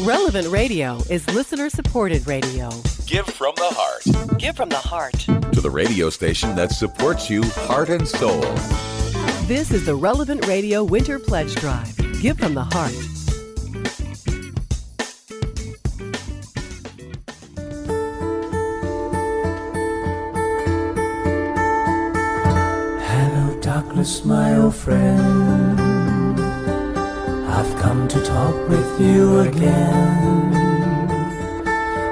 Relevant Radio is listener supported radio. Give from the heart. Give from the heart. To the radio station that supports you heart and soul. This is the Relevant Radio Winter Pledge Drive. Give from the heart. Hello, darkness, my old friend. I've come to talk with you again.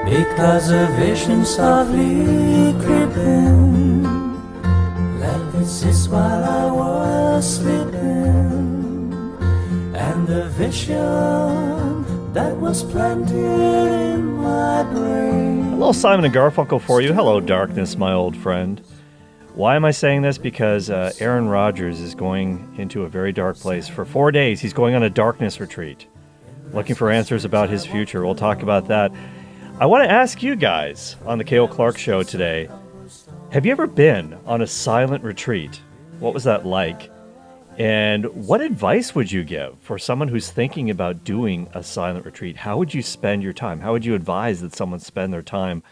Because a vision softly creeping left its sis while I was sleeping. And the vision that was planted in my brain. Hello, Simon and Garfunkel for you. Hello, darkness, my old friend. Why am I saying this? Because uh, Aaron Rodgers is going into a very dark place for four days. He's going on a darkness retreat, looking for answers about his future. We'll talk about that. I want to ask you guys on the Cale Clark Show today have you ever been on a silent retreat? What was that like? And what advice would you give for someone who's thinking about doing a silent retreat? How would you spend your time? How would you advise that someone spend their time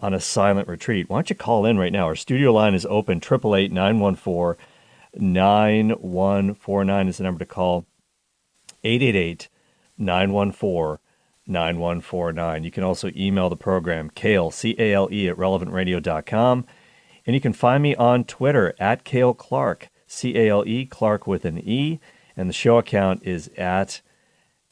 on a silent retreat? Why don't you call in right now? Our studio line is open 888 914 9149 is the number to call. 888 914 9149. You can also email the program, Cale, C A L E, at relevantradio.com. And you can find me on Twitter at Cale Clark, C A L E, Clark with an E. And the show account is at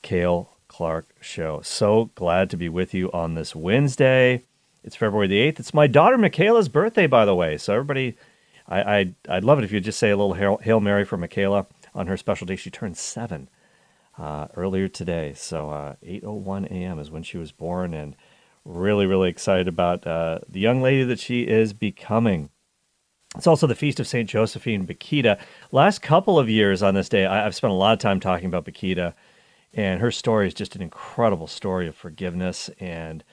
Cale Clark Show. So glad to be with you on this Wednesday. It's February the 8th. It's my daughter Michaela's birthday, by the way. So, everybody, I, I'd, I'd love it if you'd just say a little Hail, Hail Mary for Michaela on her special day. She turned seven uh, earlier today. So, uh, 8.01 a.m. is when she was born. And really, really excited about uh, the young lady that she is becoming. It's also the feast of St. Josephine Bakhita. Last couple of years on this day, I, I've spent a lot of time talking about Bakhita, and her story is just an incredible story of forgiveness. And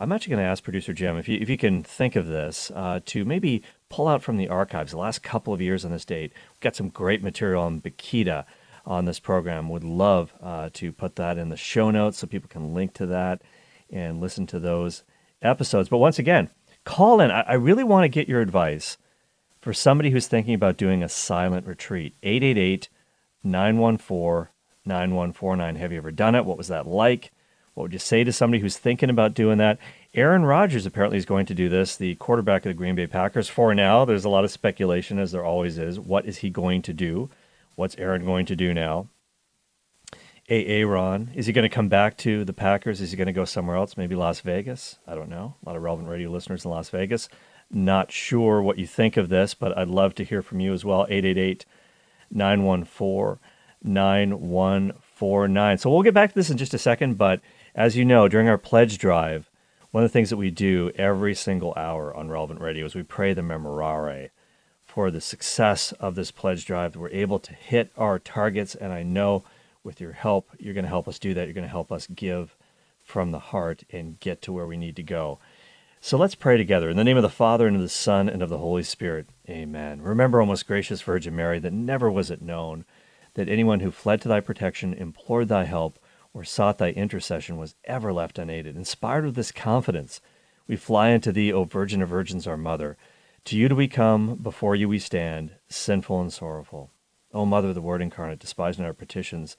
I'm actually going to ask producer Jim if you, if you can think of this uh, to maybe pull out from the archives the last couple of years on this date. We've got some great material on Bakhita on this program. Would love uh, to put that in the show notes so people can link to that and listen to those episodes. But once again, call in. I, I really want to get your advice for somebody who's thinking about doing a silent retreat. 888 914 9149. Have you ever done it? What was that like? What would you say to somebody who's thinking about doing that? Aaron Rodgers apparently is going to do this, the quarterback of the Green Bay Packers. For now, there's a lot of speculation, as there always is. What is he going to do? What's Aaron going to do now? A. Ron, is he going to come back to the Packers? Is he going to go somewhere else? Maybe Las Vegas? I don't know. A lot of relevant radio listeners in Las Vegas. Not sure what you think of this, but I'd love to hear from you as well. 888 914 9149. So we'll get back to this in just a second, but as you know, during our pledge drive, one of the things that we do every single hour on Relevant Radio is we pray the Memorare for the success of this pledge drive. We're able to hit our targets, and I know with your help, you're going to help us do that. You're going to help us give from the heart and get to where we need to go. So let's pray together. In the name of the Father, and of the Son, and of the Holy Spirit. Amen. Remember, O most gracious Virgin Mary, that never was it known that anyone who fled to thy protection, implored thy help, or sought thy intercession was ever left unaided. Inspired with this confidence, we fly unto thee, O Virgin of Virgins, our Mother. To you do we come, before you we stand, sinful and sorrowful. O Mother the Word incarnate, despise not our petitions,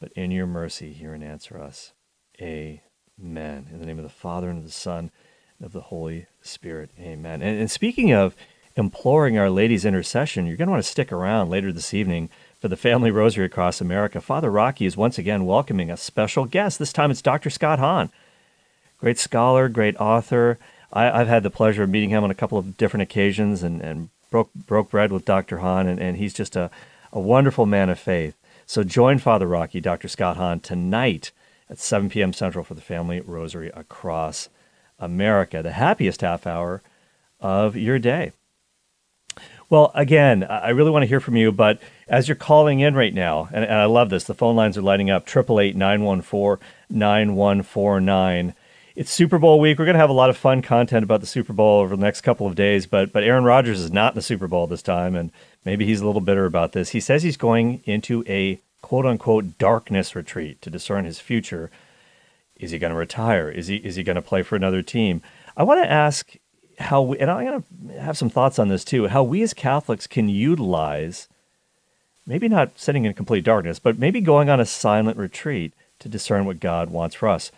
but in your mercy hear and answer us. Amen. In the name of the Father, and of the Son, and of the Holy Spirit. Amen. And, and speaking of imploring Our Lady's intercession, you're going to want to stick around later this evening for the Family Rosary across America. Father Rocky is once again welcoming a special guest. This time it's Dr. Scott Hahn. Great scholar, great author. I, have had the pleasure of meeting him on a couple of different occasions and, and broke, broke bread with Dr. Hahn, and, and he's just a, a wonderful man of faith. So join Father Rocky, Dr. Scott Hahn, tonight at 7 p.m. Central for the Family Rosary across America, the happiest half hour of your day. Well, again, I really want to hear from you, but as you're calling in right now, and, and I love this, the phone lines are lighting up 888 914 9149. It's Super Bowl week. We're going to have a lot of fun content about the Super Bowl over the next couple of days, but, but Aaron Rodgers is not in the Super Bowl this time, and maybe he's a little bitter about this. He says he's going into a quote unquote darkness retreat to discern his future. Is he going to retire? Is he is he going to play for another team? I want to ask how we, and I'm going to have some thoughts on this too. How we as Catholics can utilize maybe not sitting in complete darkness, but maybe going on a silent retreat to discern what God wants for us.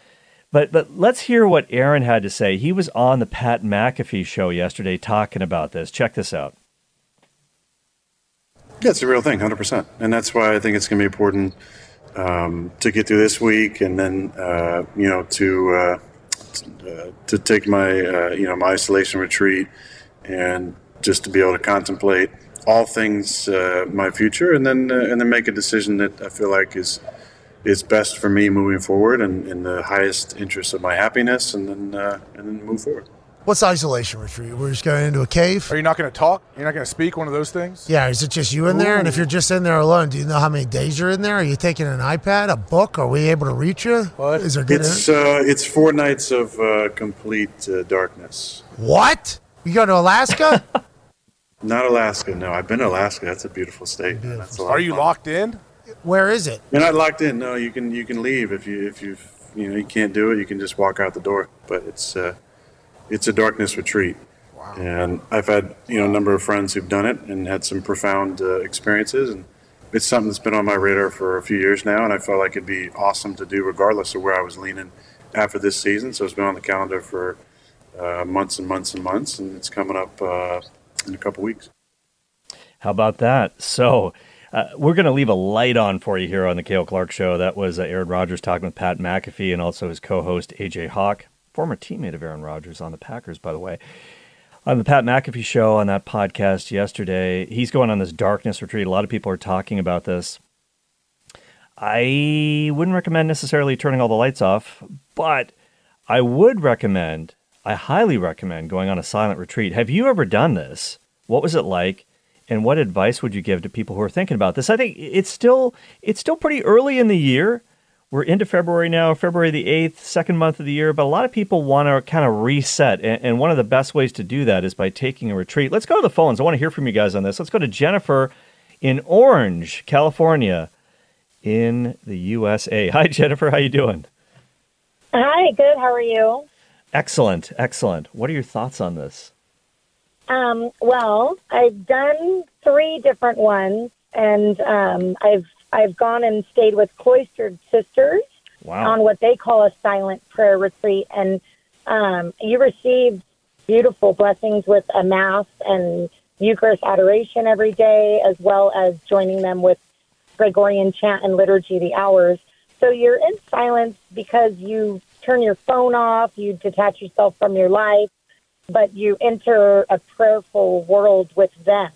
But but let's hear what Aaron had to say. He was on the Pat McAfee show yesterday talking about this. Check this out. Yeah, it's a real thing, hundred percent, and that's why I think it's going to be important um, to get through this week, and then uh, you know to uh, uh, to take my uh, you know my isolation retreat, and just to be able to contemplate all things uh, my future, and then uh, and then make a decision that I feel like is is best for me moving forward, and in the highest interest of my happiness, and then and then move forward. What's isolation retreat? We're just going into a cave? Are you not going to talk? You're not going to speak? One of those things? Yeah, is it just you in there? And if you're just in there alone, do you know how many days you're in there? Are you taking an iPad, a book? Are we able to reach you? What? Is there good It's uh, it's four nights of uh, complete uh, darkness. What? You go to Alaska? Not Alaska, no. I've been to Alaska. That's a beautiful state. man. That's a Are you fun. locked in? Where is it? You're not locked in. No, you can you can leave if you if you you know you can't do it. You can just walk out the door. But it's uh, it's a darkness retreat. Wow. And I've had you know a number of friends who've done it and had some profound uh, experiences. And it's something that's been on my radar for a few years now. And I felt like it'd be awesome to do regardless of where I was leaning after this season. So it's been on the calendar for uh, months and months and months, and it's coming up uh, in a couple weeks. How about that? So, uh, we're going to leave a light on for you here on the Cale Clark Show. That was uh, Aaron Rodgers talking with Pat McAfee and also his co host, AJ Hawk, former teammate of Aaron Rodgers on the Packers, by the way. On the Pat McAfee Show on that podcast yesterday, he's going on this darkness retreat. A lot of people are talking about this. I wouldn't recommend necessarily turning all the lights off, but I would recommend, I highly recommend going on a silent retreat. Have you ever done this? What was it like? And what advice would you give to people who are thinking about this? I think it's still it's still pretty early in the year. We're into February now, February the 8th, second month of the year, but a lot of people want to kind of reset. And, and one of the best ways to do that is by taking a retreat. Let's go to the phones. I want to hear from you guys on this. Let's go to Jennifer in Orange, California, in the USA. Hi, Jennifer. How you doing? Hi, good. How are you? Excellent, excellent. What are your thoughts on this? Um, well, I've done three different ones, and um, I've I've gone and stayed with cloistered sisters Wow. on what they call a silent prayer retreat, and um, you receive beautiful blessings with a mass and Eucharist adoration every day, as well as joining them with Gregorian chant and liturgy the hours. So you're in silence because you turn your phone off, you detach yourself from your life, but you enter a prayerful world with them.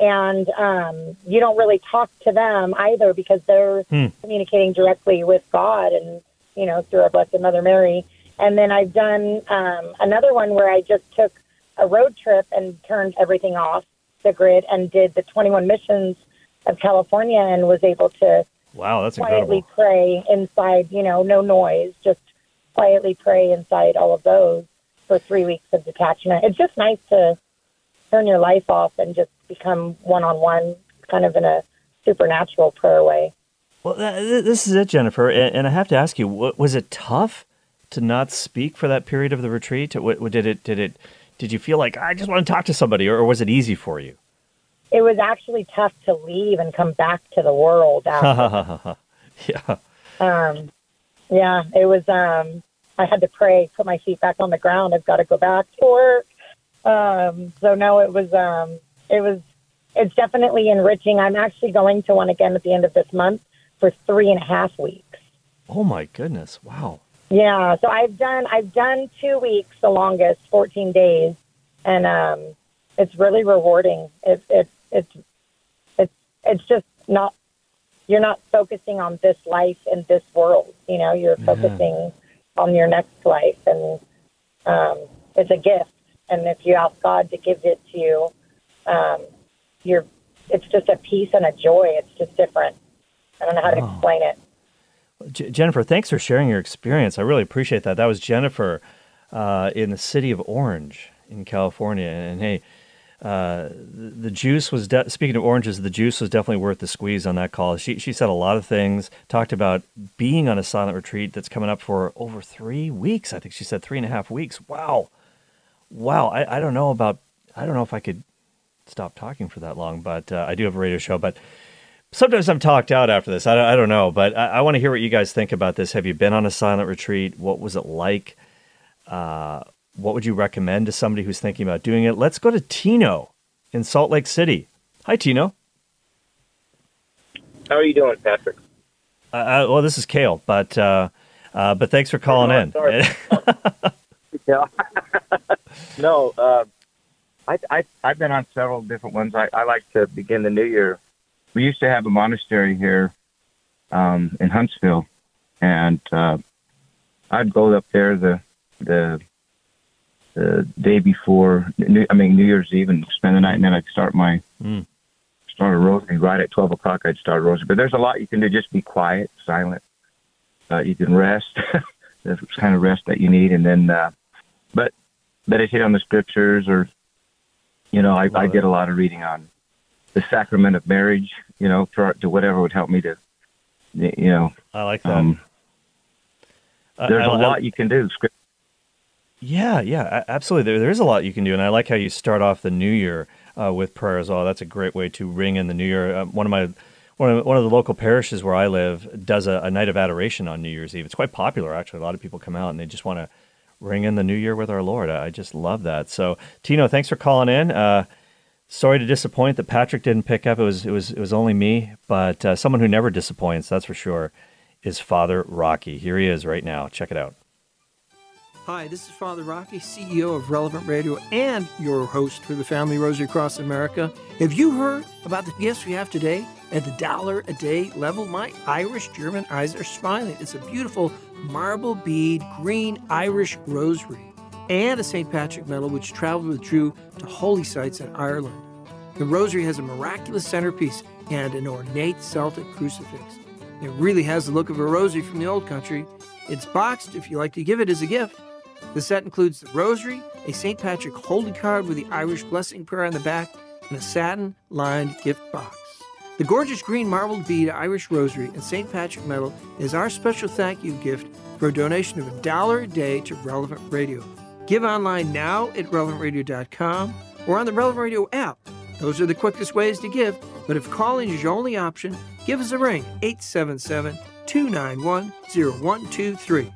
And um, you don't really talk to them either because they're Hmm. communicating directly with God and, you know, through our Blessed Mother Mary. And then I've done um, another one where I just took a road trip and turned everything off the grid and did the 21 missions of California and was able to Wow, that's quietly incredible. pray inside, you know, no noise, just quietly pray inside all of those for three weeks of detachment. It's just nice to turn your life off and just become one on one, kind of in a supernatural prayer way. Well, th- th- this is it, Jennifer. And, I have to ask you, was it tough to not speak for that period of the retreat? Did it? Did it? Did you feel like I just want to talk to somebody, or, or was it easy for you? It was actually tough to leave and come back to the world after. yeah. um, yeah, it was. Um, I had to pray, put my feet back on the ground. I've got to go back to work. Um, so no, it was. Um, it was. It's definitely enriching. I'm actually going to one again at the end of this month for three and a half weeks. Oh my goodness! Wow. Yeah, so I've done I've done two weeks, the longest, 14 days, and um, it's really rewarding. It, it, it's it's it's just not you're not focusing on this life and this world. You know, you're focusing on your next life, and um, it's a gift. And if you ask God to give it to you, um, you're it's just a peace and a joy. It's just different. I don't know how to explain it. J- Jennifer, thanks for sharing your experience. I really appreciate that. That was Jennifer uh, in the city of Orange in California. And hey, uh, the, the juice was de- speaking of oranges. The juice was definitely worth the squeeze on that call. She she said a lot of things. Talked about being on a silent retreat that's coming up for over three weeks. I think she said three and a half weeks. Wow, wow. I, I don't know about. I don't know if I could stop talking for that long, but uh, I do have a radio show. But sometimes I'm talked out after this. I don't, I don't know, but I, I want to hear what you guys think about this. Have you been on a silent retreat? What was it like? Uh, what would you recommend to somebody who's thinking about doing it? Let's go to Tino in Salt Lake City. Hi, Tino. How are you doing, Patrick? Uh, uh, well, this is Cale, but uh, uh, but thanks for calling No, in. Yeah. no, uh, I, I, I've been on several different ones. I, I like to begin the new year. We used to have a monastery here um, in Huntsville, and uh, I'd go up there the the the day before. New, I mean, New Year's Eve, and spend the night, and then I'd start my Mm. start a rosary right at twelve o'clock. I'd start a rosary, but there's a lot you can do. Just be quiet, silent. Uh, you can rest. The kind of rest that you need, and then, uh, but meditate on the scriptures, or you know, I, I did a lot of reading on the sacrament of marriage. You know, for, to whatever would help me to, you know. I like that. Um, I- there's I- a I- lot you can do. Yeah, yeah, absolutely. There, there is a lot you can do, and I like how you start off the new year uh, with prayer as well. That's a great way to ring in the new year. Um, one of my one of, one of the local parishes where I live does a, a night of adoration on New Year's Eve. It's quite popular, actually. A lot of people come out and they just want to ring in the new year with our Lord. I, just love that. So, Tino, thanks for calling in. Uh, sorry to disappoint that Patrick didn't pick up. It was it was it was only me, but uh, someone who never disappoints, that's for sure, is Father Rocky. Here he is right now. Check it out. Hi, this is Father Rocky, CEO of Relevant Radio and your host for the Family Rosary Across America. Have you heard about the gifts we have today at the dollar a day level? My Irish German eyes are smiling. It's a beautiful marble bead green Irish rosary and a St. Patrick medal which traveled with Drew to holy sites in Ireland. The rosary has a miraculous centerpiece and an ornate Celtic crucifix. It really has the look of a rosary from the old country. It's boxed if you like to give it as a gift. The set includes the rosary, a St. Patrick holy card with the Irish blessing prayer on the back, and a satin lined gift box. The gorgeous green marbled bead Irish rosary and St. Patrick medal is our special thank you gift for a donation of a dollar a day to Relevant Radio. Give online now at relevantradio.com or on the Relevant Radio app. Those are the quickest ways to give, but if calling is your only option, give us a ring 877 291 0123.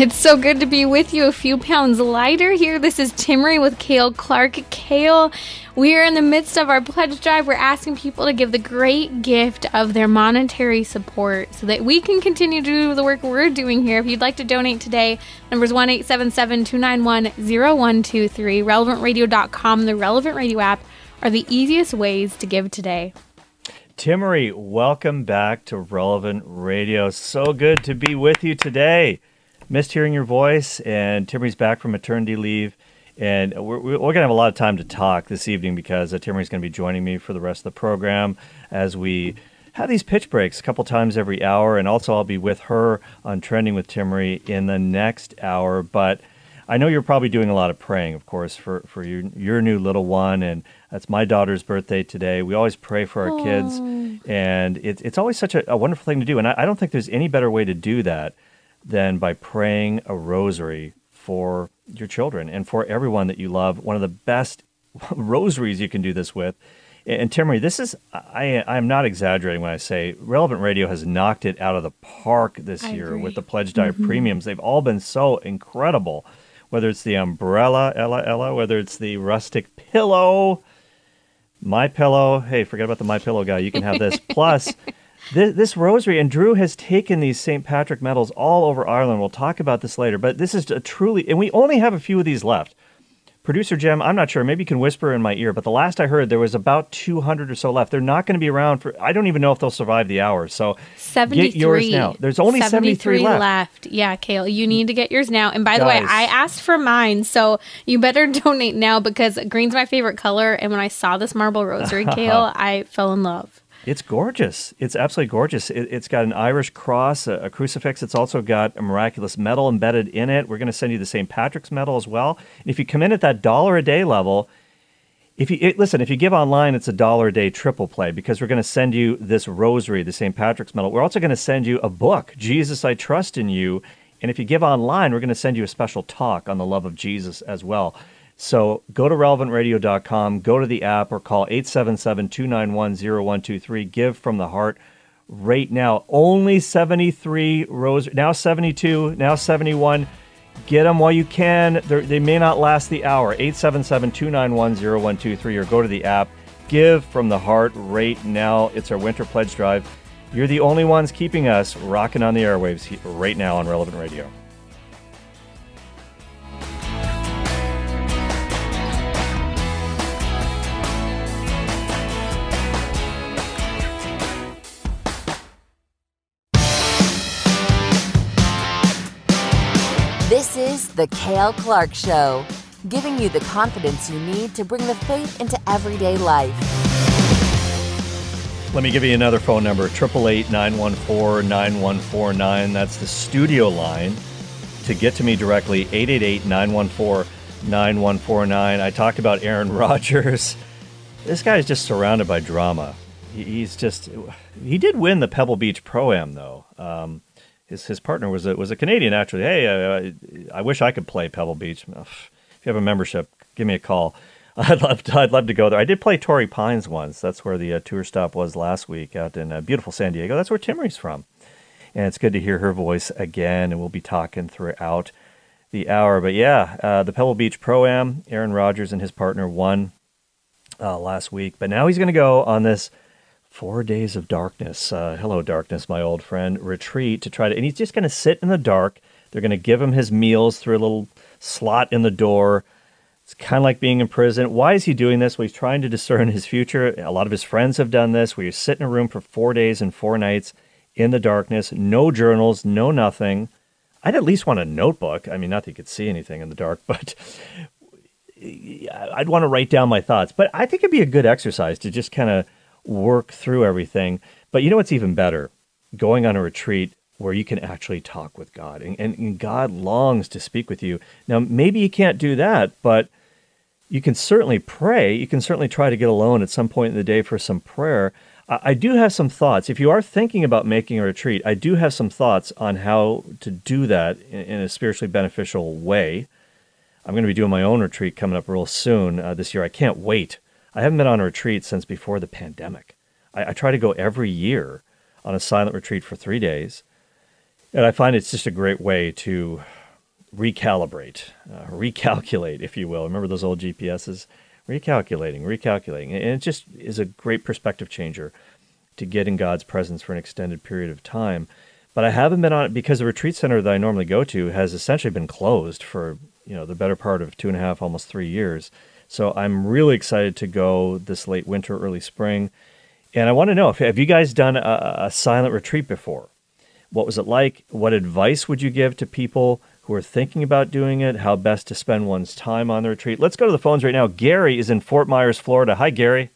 It's so good to be with you. A few pounds lighter here. This is Timmerie with Cale Clark. Cale, we are in the midst of our pledge drive. We're asking people to give the great gift of their monetary support so that we can continue to do the work we're doing here. If you'd like to donate today, numbers 1 877 291 0123, relevantradio.com, the Relevant Radio app are the easiest ways to give today. Timmerie, welcome back to Relevant Radio. So good to be with you today. Missed hearing your voice, and Timmerie's back from maternity leave. And we're, we're going to have a lot of time to talk this evening because uh, Timmerie's going to be joining me for the rest of the program as we have these pitch breaks a couple times every hour. And also, I'll be with her on Trending with Timmy in the next hour. But I know you're probably doing a lot of praying, of course, for, for your, your new little one. And that's my daughter's birthday today. We always pray for our kids. And it, it's always such a, a wonderful thing to do. And I, I don't think there's any better way to do that than by praying a rosary for your children and for everyone that you love. One of the best rosaries you can do this with. And Timmerie, this is, I, I'm not exaggerating when I say Relevant Radio has knocked it out of the park this I year agree. with the Pledge Dive Mhm. premiums. They've all been so incredible. Whether it's the umbrella, Ella Ella, whether it's the rustic pillow, my pillow. Hey, forget about the my pillow guy. You can have this. Plus, this, this rosary and Drew has taken these St. Patrick medals all over Ireland. We'll talk about this later, but this is a truly, and we only have a few of these left. Producer Jim, I'm not sure. Maybe you can whisper in my ear, but the last I heard, there was about 200 or so left. They're not going to be around for. I don't even know if they'll survive the hour. So 73. get yours now. There's only 73, left. Yeah, Cale, you need to get yours now. And by the way, I asked for mine, so you better donate now because green's my favorite color. And when I saw this marble rosary, Cale, I fell in love. It's gorgeous. It's absolutely gorgeous. It, has got an Irish cross, a, a, crucifix. It's also got a miraculous medal embedded in it. We're going to send you the St. Patrick's medal as well. And if you come in at that dollar a day level, if you it, listen, if you give online, it's a dollar a day triple play because we're going to send you this rosary, the St. Patrick's medal. We're also going to send you a book, Jesus, I Trust in You. And if you give online, we're going to send you a special talk on the love of Jesus as well. So go to relevantradio.com, go to the app, or call 877 291 0123. Give from the heart right now. Only 73 rose, now 72, now 71. Get them while you can. They're, they may not last the hour. 877 291 0123, or go to the app. Give from the heart right now. It's our winter pledge drive. You're the only ones keeping us rocking on the airwaves right now on Relevant Radio. This is The Cale Clark Show, giving you the confidence you need to bring the faith into everyday life. Let me give you another phone number 888 914 9149. That's the studio line. To get to me directly, 888 914 9149. I talked about Aaron Rodgers. This guy is just surrounded by drama. He's just. He did win the Pebble Beach Pro Am, though. Um, his his partner was a, was a Canadian actually. Hey, uh, I wish I could play Pebble Beach. If you have a membership, give me a call. I'd love to, I'd love to go there. I did play Torrey Pines once. That's where the uh, tour stop was last week out in uh, beautiful San Diego. That's where Timmerie's from, and it's good to hear her voice again. And we'll be talking throughout the hour. But yeah, uh, the Pebble Beach Pro Am. Aaron Rodgers and his partner won uh, last week, but now he's going to go on this Four days of darkness. Uh, hello, darkness, my old friend. Retreat to try to, and he's just going to sit in the dark. They're going to give him his meals through a little slot in the door. It's kind of like being in prison. Why is he doing this? Well, he's trying to discern his future. A lot of his friends have done this, where you sit in a room for four days and four nights in the darkness, no journals, no nothing. I'd at least want a notebook. I mean, not that you could see anything in the dark, but I'd want to write down my thoughts. But I think it'd be a good exercise to just kind of work through everything. But you know what's even better? Going on a retreat where you can actually talk with God and, and, and, God longs to speak with you. Now, maybe you can't do that, but you can certainly pray. You can certainly try to get alone at some point in the day for some prayer. I, I do have some thoughts. If you are thinking about making a retreat, I do have some thoughts on how to do that in, in a spiritually beneficial way. I'm going to be doing my own retreat coming up real soon uh, this year. I can't wait I haven't been on a retreat since before the pandemic. I, I, try to go every year on a silent retreat for three days. And I find it's just a great way to recalibrate, uh, recalculate, if you will. Remember those old GPSs? Recalculating, recalculating. And it just is a great perspective changer to get in God's presence for an extended period of time. But I haven't been on it because the retreat center that I normally go to has essentially been closed for, you know, the better part of two and a half, almost three years. So I'm really excited to go this late winter, early spring. And I want to know if have you guys done a, a silent retreat before? What was it like? What advice would you give to people who are thinking about doing it? How best to spend one's time on the retreat? Let's go to the phones right now. Gary is in Fort Myers, Florida. Hi, Gary.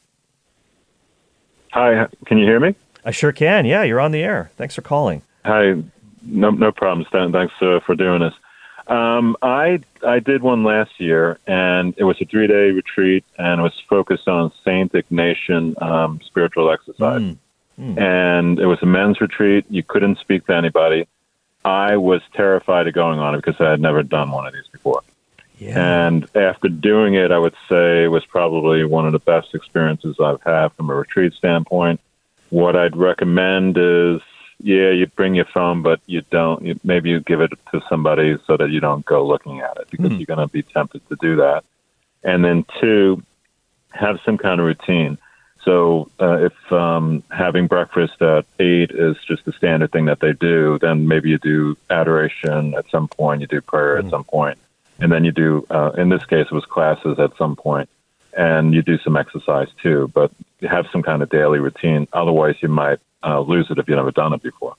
Hi, can you hear me? I sure can. Yeah, you're on the air. Thanks for calling. Hi, no no problem, Stan. Thanks uh, for doing this. Um, I I did one last year, and it was a three day retreat, and it was focused on Saint Ignatian um, spiritual exercise. Mm. Mm. And it was a men's retreat. You couldn't speak to anybody. I was terrified of going on it because I had never done one of these before. Yeah. And after doing it, I would say it was probably one of the best experiences I've had from a retreat standpoint. What I'd recommend is yeah, you bring your phone, but you don't. You, maybe you give it to somebody so that you don't go looking at it because mm. you're going to be tempted to do that. And then two, have some kind of routine. So uh, if um, having breakfast at eight is just a standard thing that they do, then maybe you do adoration at some point, you do prayer mm. at some point, and then you do. Uh, in this case, it was classes at some point, and you do some exercise too. But you have some kind of daily routine. Otherwise, you might uh, lose it if you've never done it before.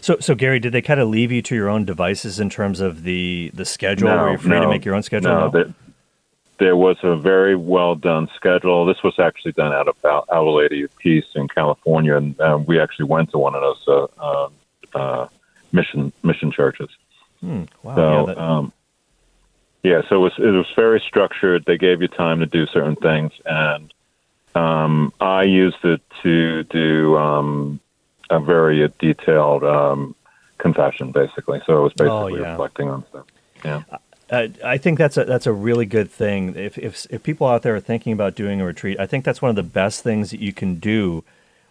So, so Gary, did they kind of leave you to your own devices in terms of the the schedule? No, Were you free no, to make your own schedule? No, they, there was a very well done schedule. This was actually done out of Our Our Lady of Peace in California, and uh, we actually went to one of those uh, uh, uh, mission mission churches. Hmm. Wow. So, yeah, that- um, yeah, so it was it was very structured. They gave you time to do certain things, and um, I used it to do um, a very detailed um, confession, basically. So it was basically Oh, yeah. reflecting on stuff. Yeah. Uh, I think that's a that's a really good thing. If, if if people out there are thinking about doing a retreat, I think that's one of the best things that you can do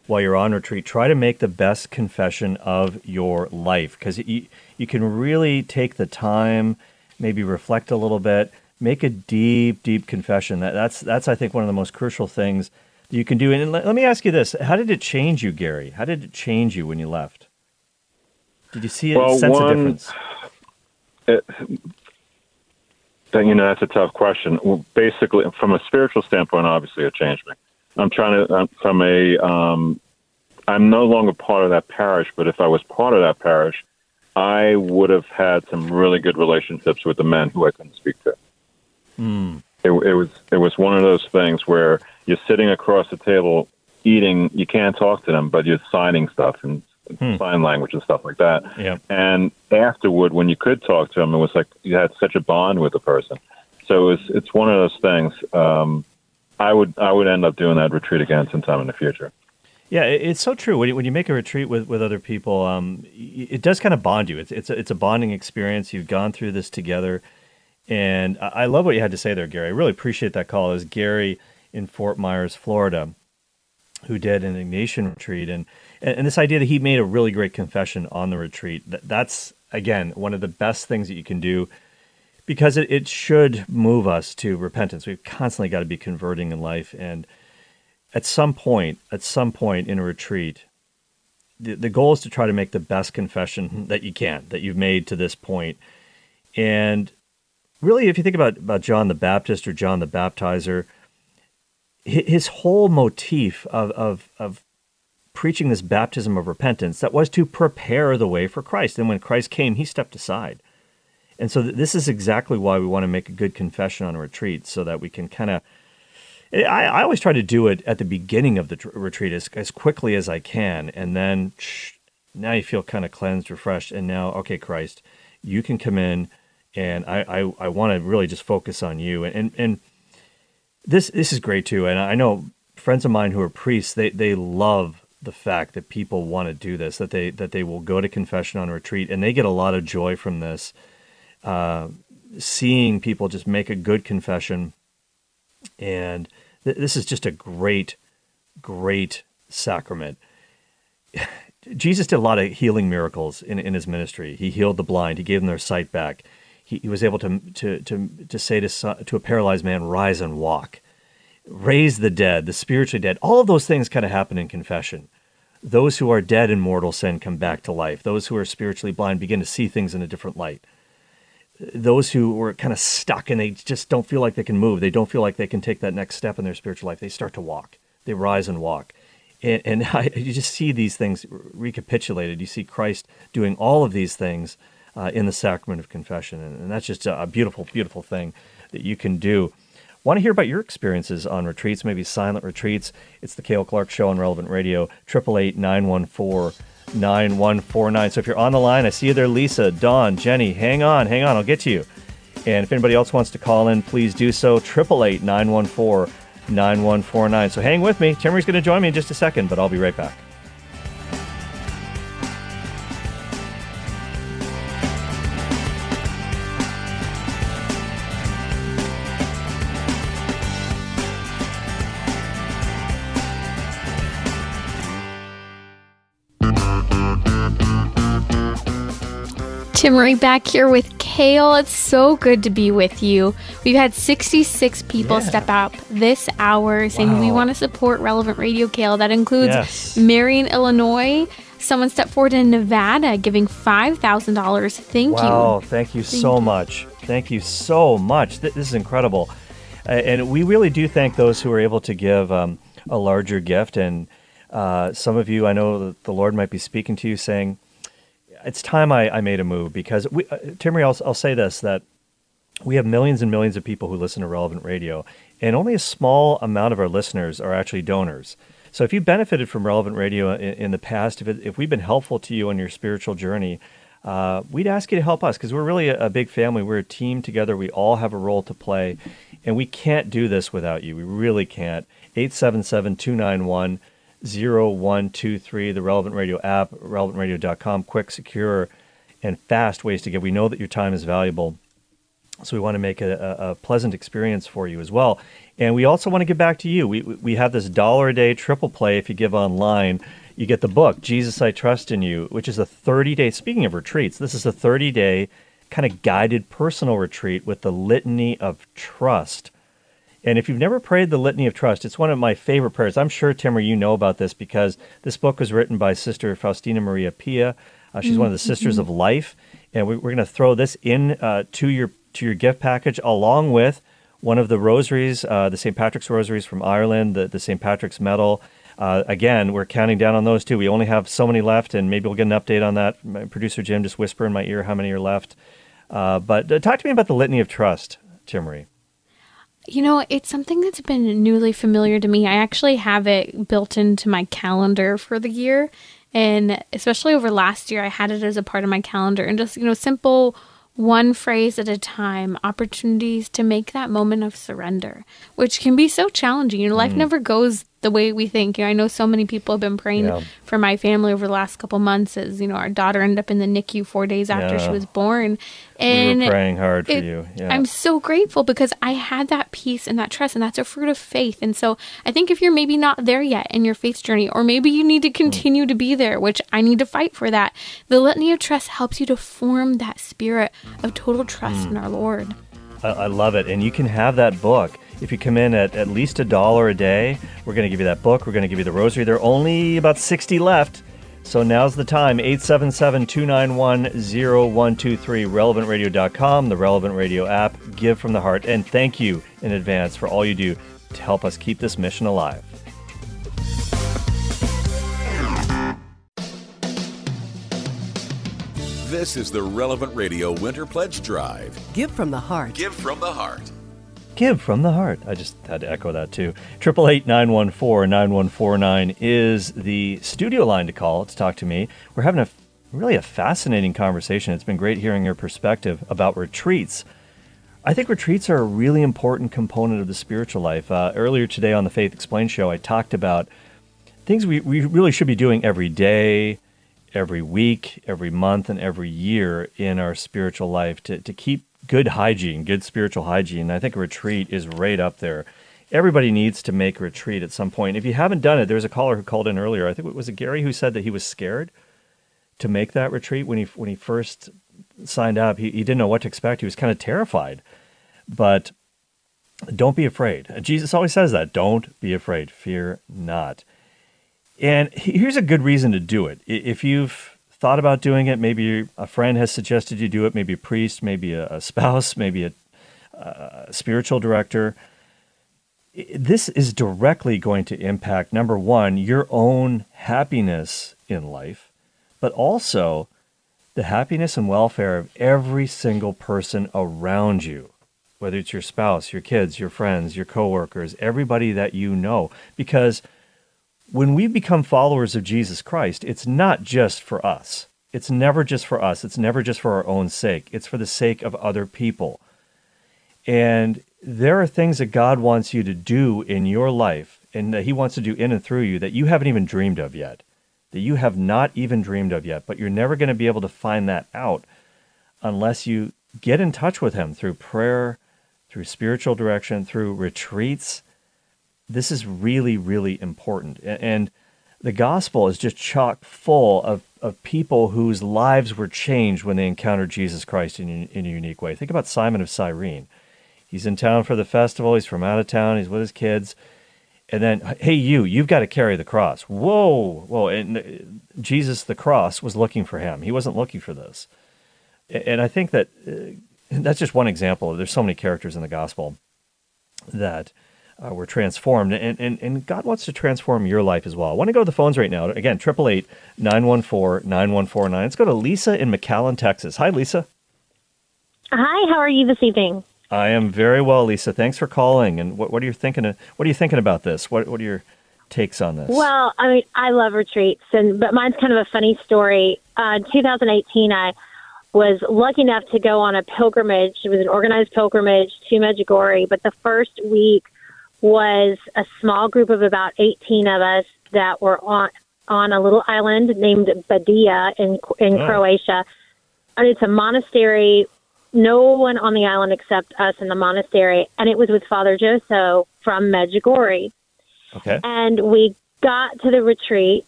while you're on retreat. Try to make the best confession of your life because you you can really take the time, maybe reflect a little bit, make a deep deep confession. That that's that's I think one of the most crucial things that you can do. And let, let me ask you this: How did it change you, Gary? How did it change you when you left? Did you see a Well, sense of difference? It, then, you know, that's a tough question. Well, basically, from a spiritual standpoint, obviously, it changed me. I'm trying to, um, from a, um, I'm no longer part of that parish, but if I was part of that parish, I would have had some really good relationships with the men who I couldn't speak to. Hmm. It, it was it was one of those things where you're sitting across the table eating. You can't talk to them, but you're signing stuff and sign language and stuff like that. Yeah. And afterward, when you could talk to them, it was like you had such a bond with the person. So it's it's one of those things. Um, I would I would end up doing that retreat again sometime in the future. Yeah, it's so true. When you, when you make a retreat with, with other people, um, it does kind of bond you. It's it's a, it's a bonding experience. You've gone through this together, and I love what you had to say there, Gary. I really appreciate that call. Was Gary in Fort Myers, Florida, who did an Ignatian retreat, and, and and this idea that he made a really great confession on the retreat. That, that's again one of the best things that you can do because it, it should move us to repentance. We've constantly got to be converting in life, and at some point, at some point in a retreat, the, the goal is to try to make the best confession that you can, that you've made to this point. And really, if you think about, about John the Baptist or John the Baptizer, his whole motif of, of, of preaching this baptism of repentance that was to prepare the way for Christ. And when Christ came, he stepped aside. And so th- this is exactly why we want to make a good confession on a retreat so that we can kind of I, I always try to do it at the beginning of the tr- retreat as, as quickly as I can. And then shh, now you feel kind of cleansed, refreshed. And now, okay, Christ, you can come in and I, I, I want to really just focus on you. And, and, and this, this is great too. And I know friends of mine who are priests, they, they love the fact that people want to do this, that they, that they will go to confession on retreat and they get a lot of joy from this. Uh, seeing people just make a good confession and th- this is just a great, great sacrament. Jesus did a lot of healing miracles in, in his ministry. He healed the blind. He gave them their sight back. He, he was able to, to, to, to say to, to a paralyzed man, rise and walk, raise the dead, the spiritually dead. All of those things kind of happen in confession. Those who are dead in mortal sin come back to life. Those who are spiritually blind begin to see things in a different light those who were kind of stuck and they just don't feel like they can move, they don't feel like they can take that next step in their spiritual life, they start to walk. They rise and walk. And, and I, you just see these things recapitulated. You see Christ doing all of these things uh, in the sacrament of confession. And, and that's just a, a beautiful, beautiful thing that you can do. Want to hear about your experiences on retreats, maybe silent retreats? It's the Cale Clark Show on Relevant Radio, 888 914 9149. So if you're on the line, I see you there, Lisa, Dawn, Jenny. Hang on, hang on, I'll get to you. And if anybody else wants to call in, please do so. 888 914 9149. So hang with me. Timmerie's going to join me in just a second, but I'll be right back. Timmerie back here with Cale. It's so good to be with you. We've had 66 people step up this hour saying we want to support Relevant Radio Cale. That includes Yes. Marion, Illinois. Someone stepped forward in Nevada giving $5,000. Thank wow, you. Wow, thank you Thank so you. much. Thank you so much. This is incredible. Uh, and we really do thank those who are able to give um, a larger gift. And uh, some of you, I know that the Lord might be speaking to you saying, it's time I, I made a move because we, uh, I'll, I'll say this that we have millions and millions of people who listen to relevant radio, and only a small amount of our listeners are actually donors. So if you benefited from relevant radio in, in the past, if, it, if we've been helpful to you on your spiritual journey, uh, we'd ask you to help us because we're really a, a, big family. We're a team together. We all have a role to play, and we can't do this without you. We really can't. 877 291 0123, the Relevant Radio app, relevantradio.com, quick, secure, and fast ways to give. We know that your time is valuable. So we want to make a, a, a, pleasant experience for you as well. And we also want to give back to you. We, we have this dollar a day triple play if you give online. You get the book, Jesus, I Trust in You, which is a 30 day, speaking of retreats, this is a 30 day kind of guided personal retreat with the litany of trust. And if you've never prayed the Litany of Trust, it's one of my favorite prayers. I'm sure, Timmer, you know about this because this book was written by Sister Faustina Maria Pia. Uh, she's mm-hmm. one of the Sisters mm-hmm. of Life. And we, are going to throw this in uh, to your to your gift package along with one of the rosaries, uh, the St. Patrick's rosaries from Ireland, the, the St. Patrick's medal. Uh, again, we're counting down on those too. We only have so many left, and maybe we'll get an update on that. My producer Jim just whisper in my ear how many are left. Uh, but uh, talk to me about the Litany of Trust, Timmerie. You know, it's something that's been newly familiar to me. I actually have it built into my calendar for the year. And especially over last year, I had it as a part of my calendar and just, you know, simple one phrase at a time, opportunities to make that moment of surrender, which can be so challenging. You know, life mm. never goes the way we think. You know, I know so many people have been praying yeah. for my family over the last couple months as, you know, our daughter ended up in the NICU four days after yeah. she was born. And we were praying hard for it, you. Yeah. I'm so grateful because I had that peace and that trust, and that's a fruit of faith. And so I think if you're maybe not there yet in your faith journey, or maybe you need to mm. continue mm. to be there, which I need to fight for that, the litany of trust helps you to form that spirit of total trust mm. in our Lord. I, I love it. And you can have that book if you come in at at least a dollar a day, we're going to give you that book. We're going to give you the rosary. There are only about 60 left. So now's the time 877 291 0123, relevantradio.com, the Relevant Radio app. Give from the heart. And thank you in advance for all you do to help us keep this mission alive. This is the Relevant Radio Winter Pledge Drive. Give from the heart. Give from the heart. Give from the heart. I just had to echo that too. Triple eight nine one four nine one four nine is the studio line to call to talk to me. We're having a really a fascinating conversation. It's been great hearing your perspective about retreats. I think retreats are a really important component of the spiritual life. Uh, earlier today on the Faith Explained show, I talked about things we, we really should be doing every day, every week, every month, and every year in our spiritual life to, to keep good hygiene, good spiritual hygiene. I think a retreat is right up there. Everybody needs to make a retreat at some point. If you haven't done it, there was a caller who called in earlier. I think it was Gary who said that he was scared to make that retreat when he when he first signed up. He, he didn't know what to expect. He was kind of terrified. But don't be afraid. Jesus always says that. Don't be afraid. Fear not. And here's a good reason to do it. If you've thought about doing it. Maybe a friend has suggested you do it. Maybe a priest, maybe a, a spouse, maybe a, a spiritual director. This is directly going to impact number one, your own happiness in life, but also the happiness and welfare of every single person around you, whether it's your spouse, your kids, your friends, your coworkers, everybody that you know. Because when we become followers of Jesus Christ, it's not just for us. It's never just for us. It's never just for our own sake. It's for the sake of other people. And there are things that God wants you to do in your life and that He wants to do in and through you that you haven't even dreamed of yet, that you have not even dreamed of yet. But you're never going to be able to find that out unless you get in touch with Him through prayer, through spiritual direction, through retreats, this is really, really important. And the gospel is just chock full of, of people whose lives were changed when they encountered Jesus Christ in, in a unique way. Think about Simon of Cyrene. He's in town for the festival, he's from out of town, he's with his kids. And then, hey, you, you've got to carry the cross. Whoa, whoa. And uh, Jesus, the cross, was looking for him. He wasn't looking for this. And I think that uh, that's just one example. There's so many characters in the gospel that uh, we're transformed. And, and, and God wants to transform your life as well. I want to go to the phones right now. Again, 888 914 9149. Let's go to Lisa in McAllen, Texas. Hi, Lisa. Hi, how are you this evening? I am very well, Lisa. Thanks for calling. And what, what are you thinking? Of, what are you thinking about this? What What are your takes on this? Well, I mean, I love retreats, and but mine's kind of a funny story. Uh, 2018, I was lucky enough to go on a pilgrimage. It was an organized pilgrimage to Medjugorje, but the first week was a small group of about 18 of us that were on on a little island named Badija in in Oh. Croatia. And it's a monastery. No one on the island except us in the monastery, and it was with Father Jozo from Medjugorje. Okay. And we got to the retreat,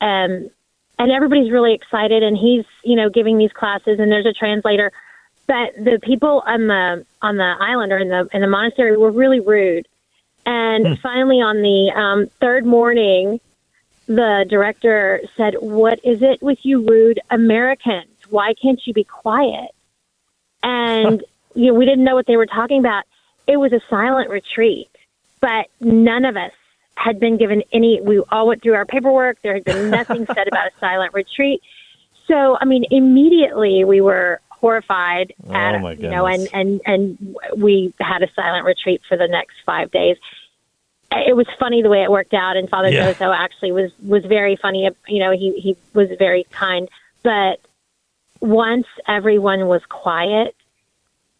um, and everybody's really excited, and he's you know giving these classes, and there's a translator. But the people on the on the island or in the in the monastery were really rude. And finally, on the um, third morning, the director said, "What is it with you rude Americans? Why can't you be quiet?" And you know, we didn't know what they were talking about. It was a silent retreat, but none of us had been given any. We all went through our paperwork. There had been nothing said about a silent retreat. So, I mean, immediately we were horrified Oh, at you know, and and and we had a silent retreat for the next five days. It was funny the way it worked out, and Father Yeah. Jozo actually was was very funny. You know, he he was very kind, but once everyone was quiet,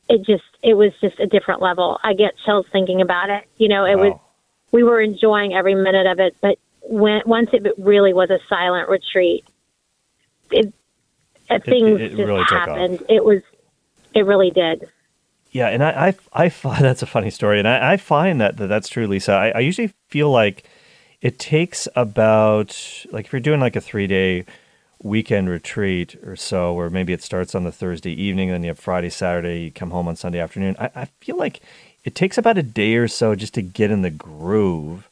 it just it was just a different level. I get chills thinking about it. You know, it was we were enjoying every minute of it, but when once it really was a silent retreat, it, it things it just really happened. It was it really did. Yeah, and I, I, I find that's a funny story, and I, I find that, that that's true, Lisa. I, I usually feel like it takes about like if you're doing like a three day weekend retreat or so, where maybe it starts on the Thursday evening, and then you have Friday, Saturday, you come home on Sunday afternoon. I, I feel like it takes about a day or so just to get in the groove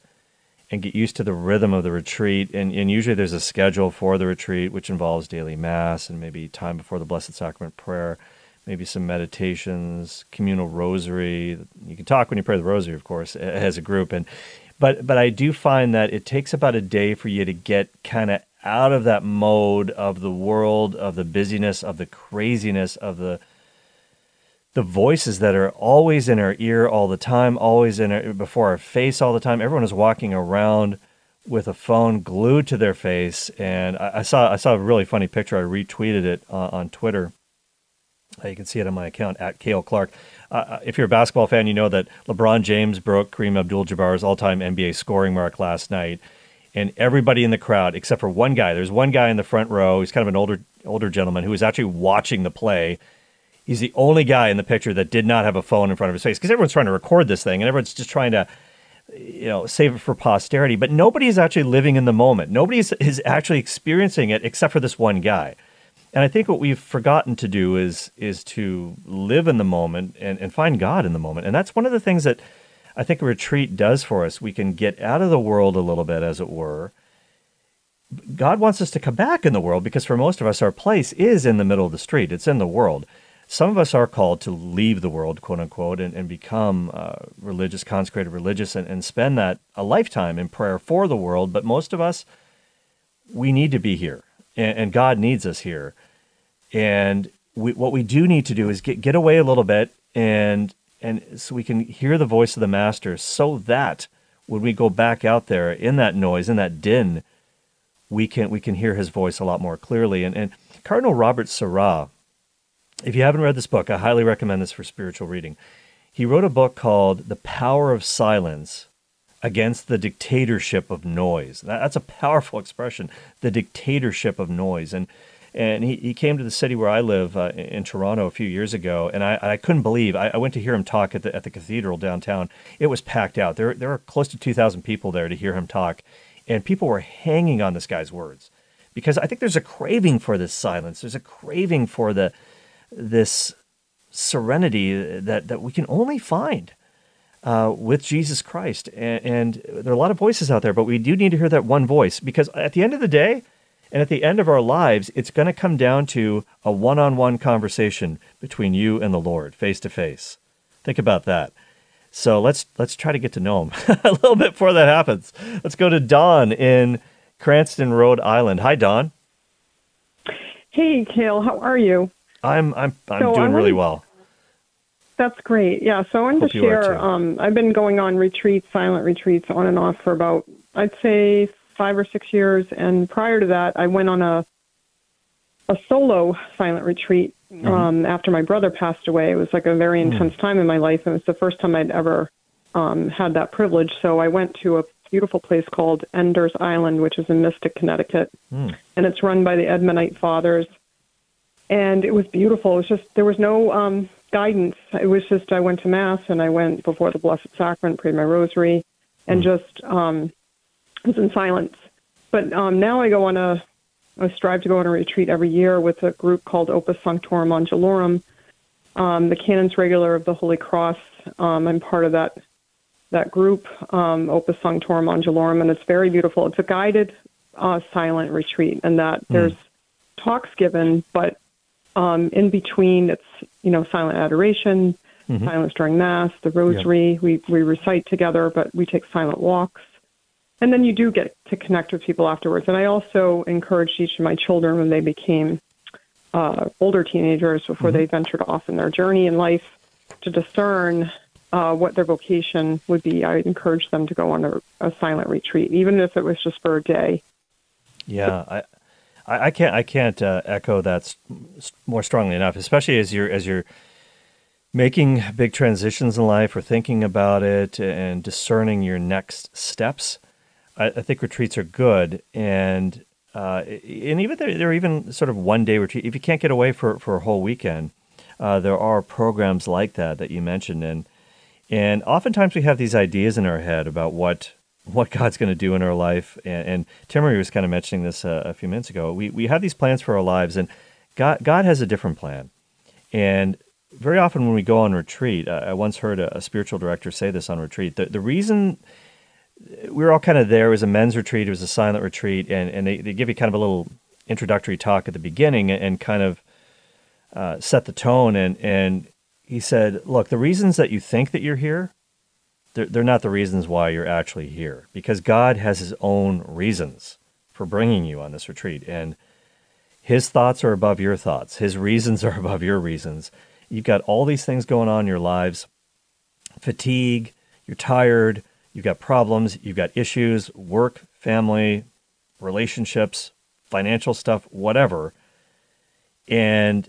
and get used to the rhythm of the retreat. And, and usually there's a schedule for the retreat, which involves daily mass and maybe time before the Blessed Sacrament prayer, maybe some meditations, communal rosary. You can talk when you pray the rosary, of course, as a group. And but but I do find that it takes about a day for you to get kind of out of that mode of the world, of the busyness, of the craziness, of the the voices that are always in our ear all the time, always in our, before our face all the time. Everyone is walking around with a phone glued to their face, and I, I saw I saw a really funny picture. I retweeted it uh, on Twitter. Uh, you can see it on my account at Cale Clark. Uh, if you're a basketball fan, you know that LeBron James broke Kareem Abdul-Jabbar's all-time NBA scoring mark last night, and everybody in the crowd except for one guy. There's one guy in the front row. He's kind of an older older gentleman who was actually watching the play. He's the only guy in the picture that did not have a phone in front of his face because everyone's trying to record this thing and everyone's just trying to, you know, save it for posterity. But nobody is actually living in the moment. Nobody is actually experiencing it except for this one guy. And I think what we've forgotten to do is is to live in the moment and, and find God in the moment. And that's one of the things that I think a retreat does for us. We can get out of the world a little bit, as it were. God wants us to come back in the world because for most of us, our place is in the middle of the street. It's in the world. Some of us are called to leave the world, quote unquote, and, and become uh, religious, consecrated religious, and, and spend that a lifetime in prayer for the world. But most of us, we need to be here, and, and God needs us here. And we, what we do need to do is get, get away a little bit, and and so we can hear the voice of the Master, so that when we go back out there in that noise, in that din, we can we can hear His voice a lot more clearly. And, and Cardinal Robert Sarah, if you haven't read this book, I highly recommend this for spiritual reading. He wrote a book called The Power of Silence Against the Dictatorship of Noise. That's a powerful expression, the dictatorship of noise. And and he, he came to the city where I live uh, in Toronto a few years ago, and I, I couldn't believe I, I went to hear him talk at the at the cathedral downtown. It was packed out. There there were close to two thousand people there to hear him talk, and people were hanging on this guy's words because I think there's a craving for this silence. There's a craving for the this serenity that that we can only find uh, with Jesus Christ. And, and there are a lot of voices out there, but we do need to hear that one voice because at the end of the day, and at the end of our lives, it's going to come down to a one-on-one conversation between you and the Lord, face to face. Think about that. So let's let's try to get to know him a little bit before that happens. Let's go to Don in Cranston, Rhode Island. Hi, Don. Hey, Cale, how are you? I'm I'm I'm So doing really well. That's great. Yeah. So I wanted Hope to share. Um, I've been going on retreats, silent retreats, on and off for about, I'd say, five or six years. And prior to that, I went on a a solo silent retreat um, after my brother passed away. It was like a very intense time in my life. And it was the first time I'd ever um, had that privilege. So I went to a beautiful place called Enders Island, which is in Mystic, Connecticut, and it's run by the Edmundite Fathers. And it was beautiful. It was just there was no um, guidance. It was just I went to mass and I went before the Blessed Sacrament, prayed my rosary, and just um, was in silence. But um, now I go on a I strive to go on a retreat every year with a group called Opus Sanctorum Angelorum, um, the Canons Regular of the Holy Cross. Um, I'm part of that that group, um, Opus Sanctorum Angelorum, and it's very beautiful. It's a guided uh, silent retreat, and that there's talks given, but um, in between, it's you know silent adoration, Mhm. silence during mass, the rosary. We we recite together, but we take silent walks. And then you do get to connect with people afterwards. And I also encouraged each of my children when they became uh, older teenagers before they ventured off in their journey in life to discern uh, what their vocation would be. I encouraged them to go on a, a silent retreat, even if it was just for a day. Yeah, I, I, I can't, I can't uh, echo that s- s- more strongly enough. Especially as you're, as you're making big transitions in life, or thinking about it, and discerning your next steps. I, I think retreats are good, and uh, and even they're, they're even sort of one day retreat. If you can't get away for for a whole weekend, uh, there are programs like that that you mentioned, and and oftentimes we have these ideas in our head about what what God's going to do in our life. And, and Timmerie was kind of mentioning this uh, a few minutes ago. We we have these plans for our lives, and God God has a different plan. And very often when we go on retreat, uh, I once heard a, a spiritual director say this on retreat. The the reason we were all kind of there was a men's retreat, it was a silent retreat, and and they, they give you kind of a little introductory talk at the beginning and, and kind of uh, set the tone. And and he said, look, the reasons that you think that you're here they're, they're not the reasons why you're actually here because God has his own reasons for bringing you on this retreat. And his thoughts are above your thoughts, his reasons are above your reasons. You've got all these things going on in your lives fatigue, you're tired, you've got problems, you've got issues, work, family, relationships, financial stuff, whatever. And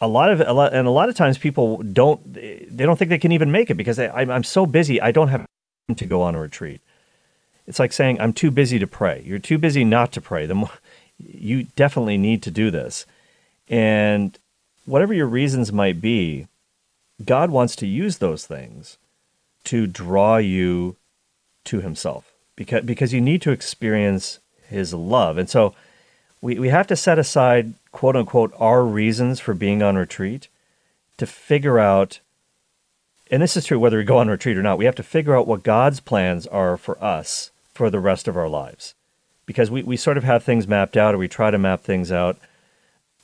a lot of a lot, and a lot of times people don't they don't think they can even make it because they, I'm, I'm so busy I don't have time to go on a retreat. It's like saying I'm too busy to pray. You're too busy not to pray. The more, you definitely need to do this, and whatever your reasons might be, God wants to use those things to draw you to Himself because because you need to experience His love, and so we, we have to set aside quote unquote our reasons for being on retreat to figure out and this is true whether we go on retreat or not we have to figure out what god's plans are for us for the rest of our lives. Because we, we sort of have things mapped out or we try to map things out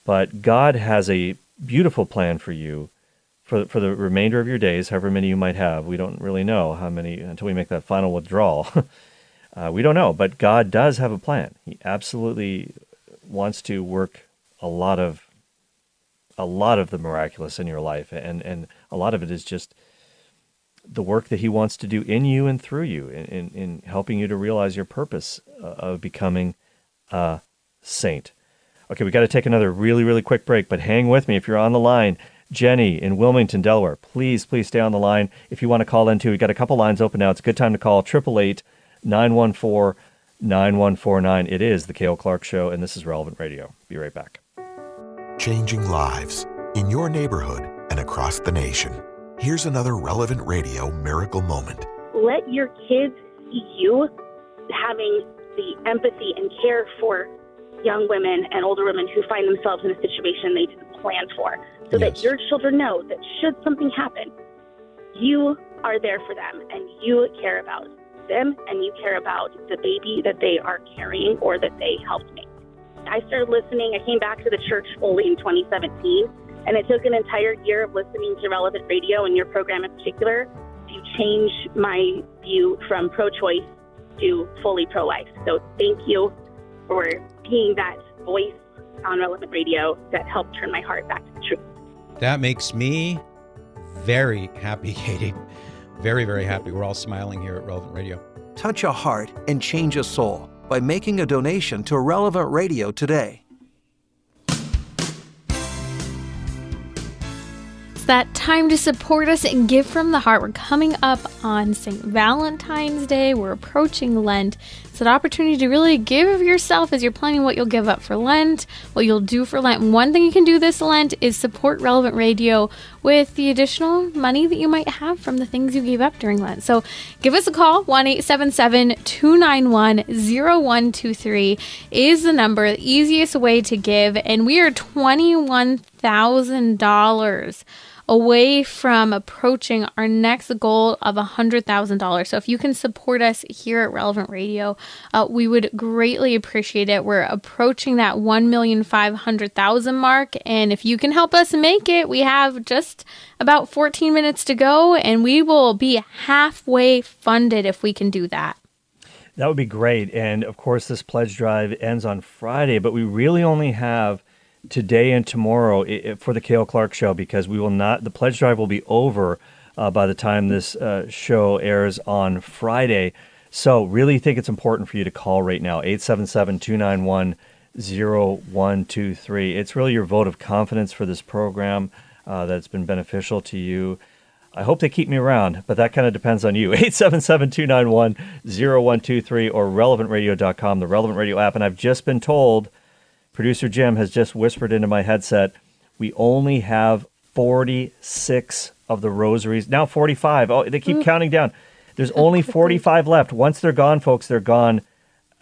but god has a beautiful plan for you for, for the remainder of your days however many you might have. We don't really know how many until we make that final withdrawal. Uh, we don't know but god does have a plan. He absolutely wants to work a lot of a lot of the miraculous in your life and and a lot of it is just the work that he wants to do in you and through you in, in, in helping you to realize your purpose uh, of becoming a saint. Okay we got to take another really really quick break but hang with me. If you're on the line jenny in wilmington delaware please please stay on the line. If you want to call in too we got a couple lines open now. It's a good time to call 888 914 9149 it is the cale clark show and this is relevant radio. Be right back. Changing lives in your neighborhood and across the nation. Here's another relevant radio miracle moment. let your kids see you having the empathy and care for young women and older women who find themselves in a situation they didn't plan for, so that your children know that should something happen, you are there for them and you care about them and you care about the baby that they are carrying or that they helped make. I started listening. I came back to the church fully in 2017, and it took an entire year of listening to relevant radio and your program in particular to change my view from pro choice to fully pro life. So thank you for being that voice on relevant radio that helped turn my heart back to the truth. That makes me very happy, Katie. Very, very happy. We're all smiling here at Relevant Radio. Touch a heart and change a soul by making a donation to Relevant Radio today. It's that time to support us and give from the heart. We're coming up on St. Valentine's Day. We're approaching Lent. An opportunity to really give yourself as you're planning what you'll give up for Lent, what you'll do for Lent. one thing you can do this Lent is support Relevant Radio with the additional money that you might have from the things you gave up during Lent. So give us a call. 1 877 291 0123 is the number, the easiest way to give. And we are $21,000 away from approaching our next goal of a $100,000. So if you can support us here at Relevant Radio, uh, we would greatly appreciate it. We're approaching that 1,500,000 mark. And if you can help us make it, we have just about 14 minutes to go and we will be halfway funded if we can do that. That would be great. And of course, this pledge drive ends on Friday, but we really only have today and tomorrow for the Cale Clark Show because we will not. The pledge drive will be over uh, by the time this uh, show airs on Friday. So really think it's important for you to call right now 877-291-0123. It's really your vote of confidence for this program uh, that's been beneficial to you. I hope they keep me around, but that kind of depends on you. 877-291-0123 or relevantradio.com, the Relevant Radio app. And I've just been told – Producer Jim has just whispered into my headset, we only have 46 of the rosaries. Now 45. Oh, they keep counting down. There's only 45 left. Once they're gone, folks, they're gone.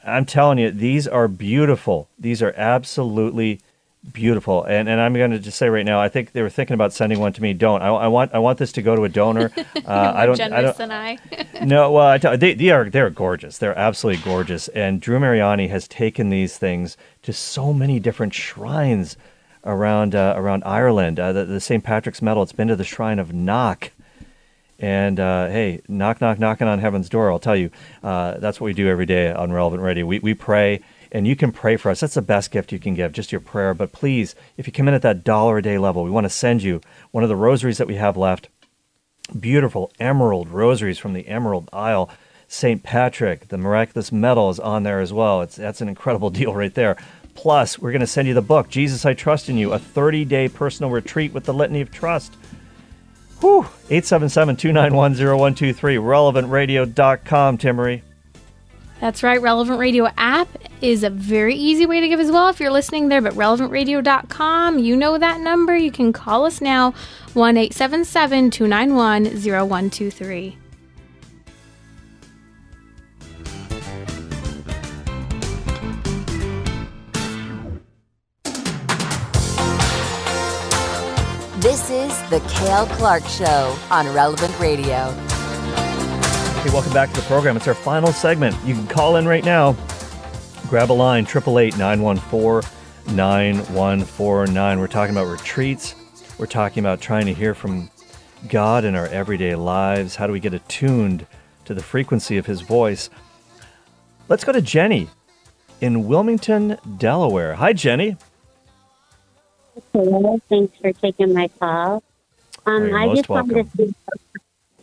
I'm telling you, these are beautiful. These are absolutely beautiful. And and I'm going to just say right now, I think they were thinking about sending one to me. Don't. I, I want I want this to go to a donor. Uh, I don't. I don't. Than I. no. Well, I tell, they they are they're gorgeous. They're absolutely gorgeous. And Drew Mariani has taken these things to so many different shrines around uh, around Ireland. Uh, the, the St. Patrick's Medal. It's been to the shrine of Knock. And uh, hey, knock, knock, knocking on heaven's door. I'll tell you, uh, that's what we do every day on Relevant Radio. We, we pray and you can pray for us. That's the best gift you can give, just your prayer. But please, if you come in at that dollar a day level, we want to send you one of the rosaries that we have left. Beautiful emerald rosaries from the Emerald Isle. St. Patrick, the miraculous medal is on there as well. It's that's an incredible deal right there. Plus, we're going to send you the book, Jesus I Trust in You, a 30 day personal retreat with the Litany of Trust. Whew, 877 291 0123, relevantradio.com, Timmerie. That's right. Relevant Radio app is a very easy way to give as well if you're listening there, but relevantradio.com, you know that number. You can call us now 1 877 291 0123. This is the Cale Clark Show on Relevant Radio. Hey, welcome back to the program. It's our final segment. You can call in right now. Grab a line, 888 914 9149. We're talking about retreats. We're talking about trying to hear from God in our everyday lives. How do we get attuned to the frequency of His voice? Let's go to Jenny in Wilmington, Delaware. Hi, Jenny. Hello. Thanks for taking my call. Um, I just welcome. wanted to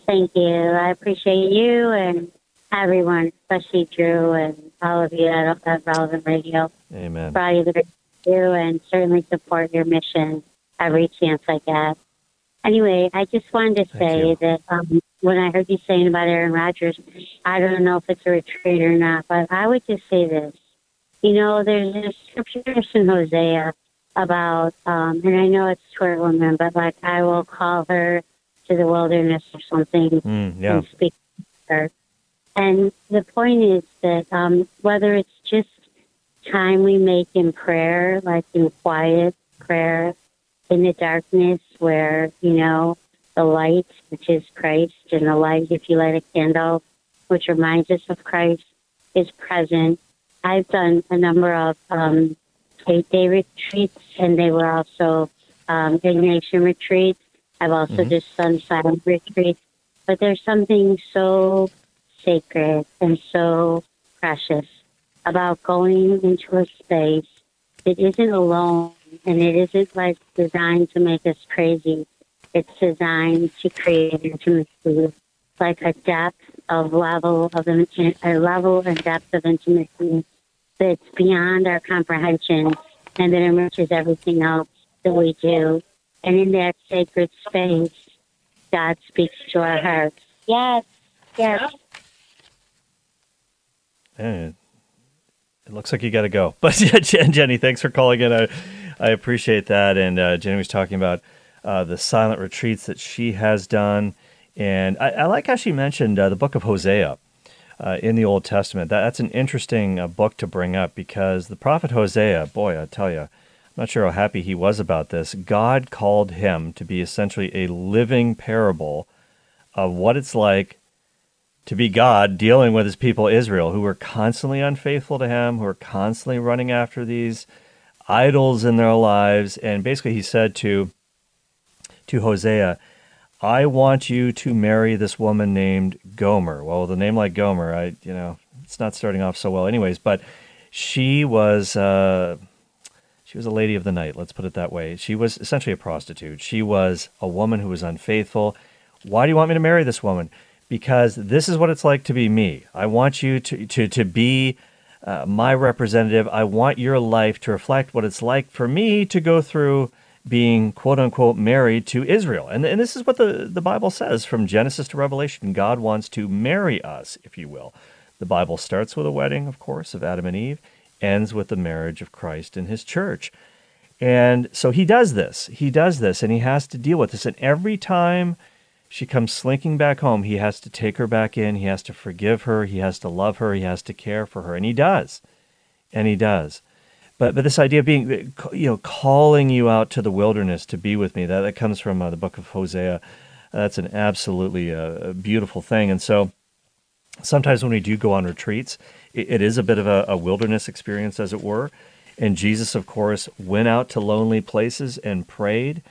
Thank you. I appreciate you and everyone, especially Drew and all of you at, at Relevant Radio. Amen. For all you that do and certainly support your mission every chance I get. Anyway, I just wanted to say that um, when I heard you saying about Aaron Rodgers, I don't know if it's a retreat or not, but I would just say this. You know, there's a scripture in Hosea about, um, and I know it's toward women, but like, I will call her to the wilderness or something mm, yeah. and speak to her. And the point is that um, whether it's just time we make in prayer, like in quiet prayer, in the darkness where, you know, the light, which is Christ, and the light, if you light a candle, which reminds us of Christ, is present. I've done a number of um, eight day retreats, and they were also um, Ignatian retreats. I've also mm-hmm. just done silent retreats, but there's something so sacred and so precious about going into a space that isn't alone and it isn't like designed to make us crazy. It's designed to create intimacy, like a depth of level of a level and depth of intimacy that's beyond our comprehension and that enriches everything else that we do. And in that sacred space, God speaks to our hearts. Yes, yes. Eh, it looks like you got to go. But yeah, Jen, Jenny, thanks for calling in. I, I appreciate that. And uh, Jenny was talking about uh, the silent retreats that she has done. And I, I like how she mentioned uh, the book of Hosea uh, in the Old Testament. That, that's an interesting uh, book to bring up because the prophet Hosea, boy, I tell you, I'm not sure how happy he was about this. God called him to be essentially a living parable of what it's like to be God dealing with his people Israel, who were constantly unfaithful to him, who were constantly running after these idols in their lives. And basically, he said to, to Hosea, I want you to marry this woman named Gomer. Well, with a name like Gomer, I, you know, it's not starting off so well, anyways. But she was, uh, she was a lady of the night. Let's put it that way. She was essentially a prostitute. She was a woman who was unfaithful. Why do you want me to marry this woman? Because this is what it's like to be me. I want you to to to be uh, my representative. I want your life to reflect what it's like for me to go through being quote unquote married to Israel. And, and this is what the, the Bible says from Genesis to Revelation. God wants to marry us, if you will. The Bible starts with a wedding, of course, of Adam and Eve, ends with the marriage of Christ and his church. And so he does this. He does this, and he has to deal with this. And every time she comes slinking back home, he has to take her back in. He has to forgive her. He has to love her. He has to care for her. And he does. And he does. But, but this idea of being, you know, calling you out to the wilderness to be with me, that, that comes from uh, the book of Hosea. That's an absolutely uh, beautiful thing. And so sometimes when we do go on retreats, it, it is a bit of a, a wilderness experience, as it were. And Jesus, of course, went out to lonely places and prayed.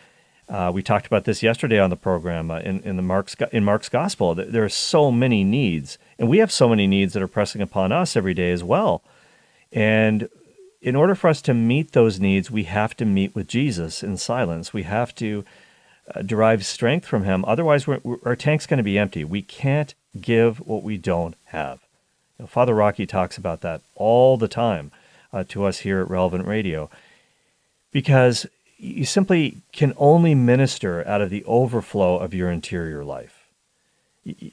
Uh, we talked about this yesterday on the program uh, in, in the Mark's in Mark's Gospel. There are so many needs, and we have so many needs that are pressing upon us every day as well. And in order for us to meet those needs, we have to meet with Jesus in silence. We have to uh, derive strength from Him. Otherwise, we're, we're, our tank's going to be empty. We can't give what we don't have. You know, Father Rocky talks about that all the time uh, to us here at Relevant Radio because you simply can only minister out of the overflow of your interior life.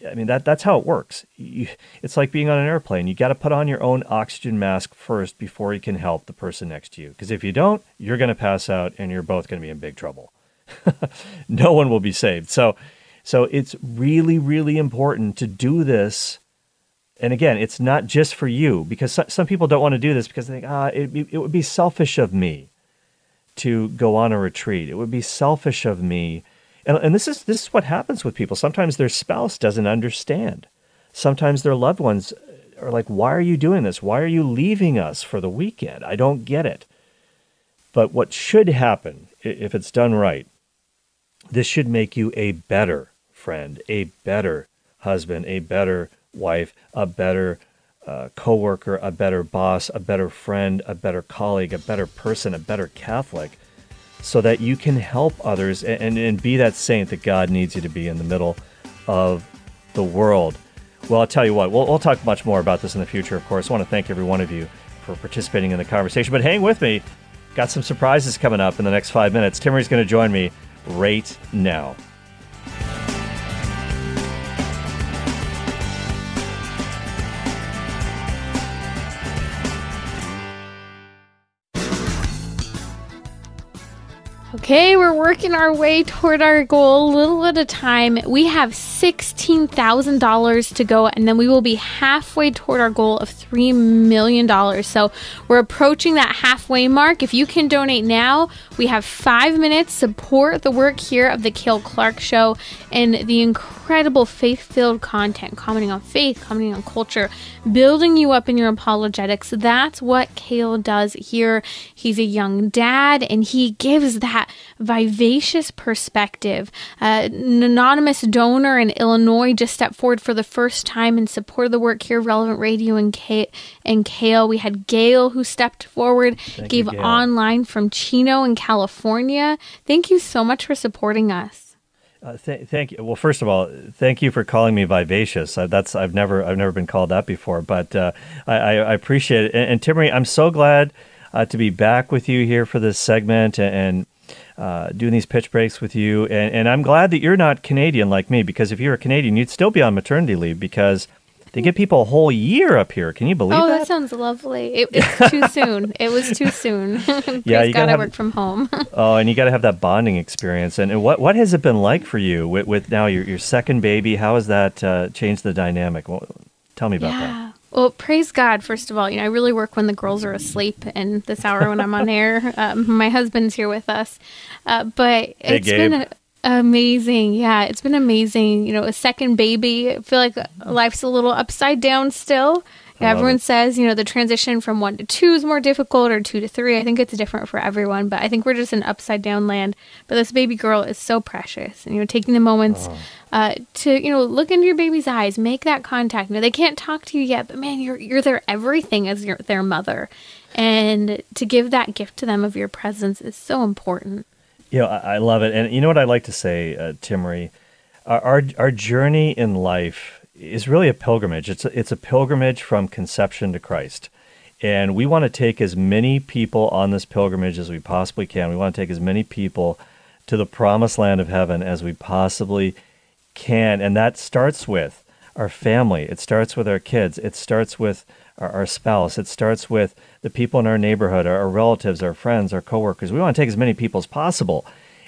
I mean that that's how it works. You, it's like being on an airplane. You got to put on your own oxygen mask first before you can help the person next to you. Because if you don't, you're going to pass out and you're both going to be in big trouble. no one will be saved. So so it's really really important to do this. And again, it's not just for you because some people don't want to do this because they think, ah, it, it would be selfish of me to go on a retreat. It would be selfish of me. And, and this is this is what happens with people. Sometimes their spouse doesn't understand. Sometimes their loved ones are like, "Why are you doing this? Why are you leaving us for the weekend? I don't get it." But what should happen if it's done right, this should make you a better friend, a better husband, a better wife, a better uh, coworker, a better boss, a better friend, a better colleague, a better person, a better Catholic, so that you can help others and, and, and be that saint that God needs you to be in the middle of the world. Well, I'll tell you what, we'll, we'll talk much more about this in the future, of course. I want to thank every one of you for participating in the conversation. But hang with me, got some surprises coming up in the next five minutes. Timmerie's going to join me right now. Okay, we're working our way toward our goal a little at a time. We have $16,000 to go, and then we will be halfway toward our goal of $3 million. So we're approaching that halfway mark. If you can donate now, we have five minutes. Support the work here of the Cale Clark Show and the incredible faith filled content, commenting on faith, commenting on culture, building you up in your apologetics. That's what Cale does here. He's a young dad, and he gives that vivacious perspective. Uh, an anonymous donor in Illinois just stepped forward for the first time in support of the work here, Relevant Radio and, K- and Cale. We had Gail who stepped forward, Thank gave you, online from Chino in California. Thank you so much for supporting us. Uh, th- thank you. Well, first of all, thank you for calling me vivacious. Uh, that's I've never I've never been called that before, but uh, I, I, appreciate it. And, and I'm so glad uh, to be back with you here for this segment and, and uh, doing these pitch breaks with you. And, and I'm glad that you're not Canadian like me because if you're a Canadian, you'd still be on maternity leave because they get people a whole year up here. Can you believe that? oh, that? that sounds lovely. It, it's too soon. It was too soon. yeah, you gotta work from home. oh, and you got to have that bonding experience. And, and, what what has it been like for you with, with now your your second baby? How has that uh, changed the dynamic? Well, tell me about yeah. that. Well, praise God, first of all. You know, I really work when the girls are asleep and this hour when I'm on air. Um, my husband's here with us. Uh, but hey, it's Gabe. been a, Amazing. Yeah, it's been amazing. You know, a second baby. I feel like life's a little upside down still. Yeah, everyone it. says, you know, the transition from one to two is more difficult or two to three. I think it's different for everyone, but I think we're just in upside down land. But this baby girl is so precious. And, you know, taking the moments Oh. uh, to, you know, look into your baby's eyes, make that contact. You know, they can't talk to you yet, but man, you're, you're their everything as your, their mother. And to give that gift to them of your presence is so important. You know, I, I love it. And you know what I like to say, uh, Timmerie? Our, our, our journey in life is really a pilgrimage. It's a, it's a pilgrimage from conception to Christ. And we want to take as many people on this pilgrimage as we possibly can. We want to take as many people to the promised land of heaven as we possibly can. And that starts with our family, it starts with our kids, it starts with our, our spouse, it starts with the people in our neighborhood, our, relatives, our friends, our coworkers. We want to take as many people as possible.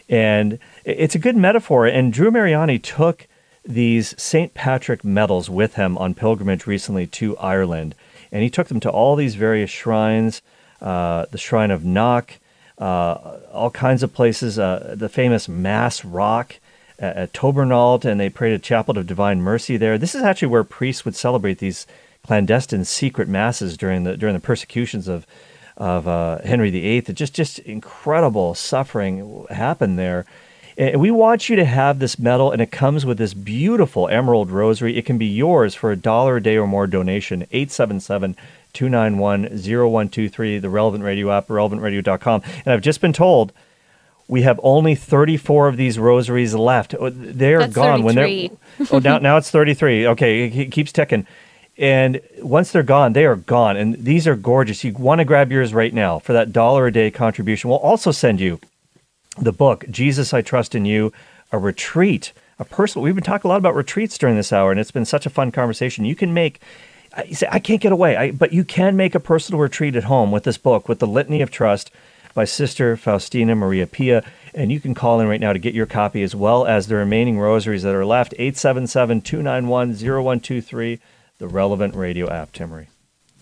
And it's a good metaphor. And Drew Mariani took these St. Patrick medals with him on pilgrimage recently to Ireland. And he took them to all these various shrines, uh, the Shrine of Knock, uh, all kinds of places, uh, the famous Mass Rock at, at Tobernalt, and they prayed a Chaplet of Divine Mercy there. This is actually where priests would celebrate these clandestine secret masses during the during the persecutions of of uh, Henry VIII. It just just incredible suffering happened there. And we want you to have this medal, and it comes with this beautiful emerald rosary. It can be yours for a dollar a day or more donation. 877 291 0123, the Relevant Radio app, relevantradio.com. And I've just been told we have only 34 of these rosaries left. Oh, They're gone when they're. oh, now, now it's 33. Okay, it keeps ticking. And once they're gone, they are gone. And these are gorgeous. You want to grab yours right now for that dollar a day contribution. We'll also send you the book, Jesus, I Trust in You, a retreat, a personal. We've been talking a lot about retreats during this hour, and it's been such a fun conversation. You can make, I- say, I can't get away, I, but you can make a personal retreat at home with this book, with the Litany of Trust by Sister Faustina Maria Pia. And you can call in right now to get your copy as well as the remaining rosaries that are left. 877 291 0123, the relevant radio app, Timmerie.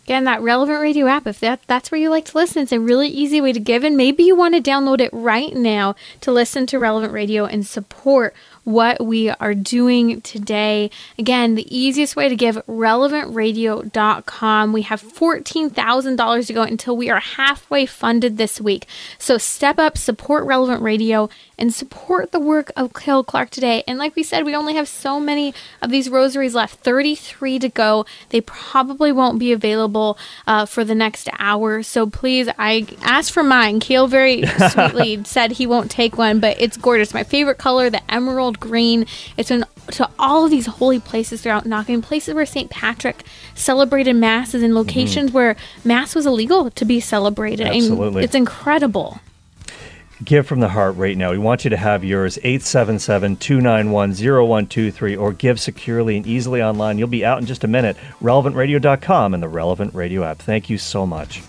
Again, that relevant radio app, if that that's where you like to listen, it's a really easy way to give. And maybe you want to download it right now to listen to relevant radio and support what we are doing today. Again, the easiest way to give relevantradio.com. We have $14,000 to go until we are halfway funded this week. So step up, support Relevant Radio, and support the work of Cale Clark today. And like we said, we only have so many of these rosaries left 33 to go. They probably won't be available uh, for the next hour. So please, I asked for mine. Cale very sweetly said he won't take one, but it's gorgeous. My favorite color, the emerald green. It's been to all of these holy places throughout Knocking, places where St. Patrick celebrated masses in mm-hmm. locations where mass was illegal to be celebrated. And Absolutely. it's incredible. Give from the heart right now. We want you to have yours 877 291 0123 or give securely and easily online. You'll be out in just a minute. RelevantRadio.com and the Relevant Radio app. Thank you so much.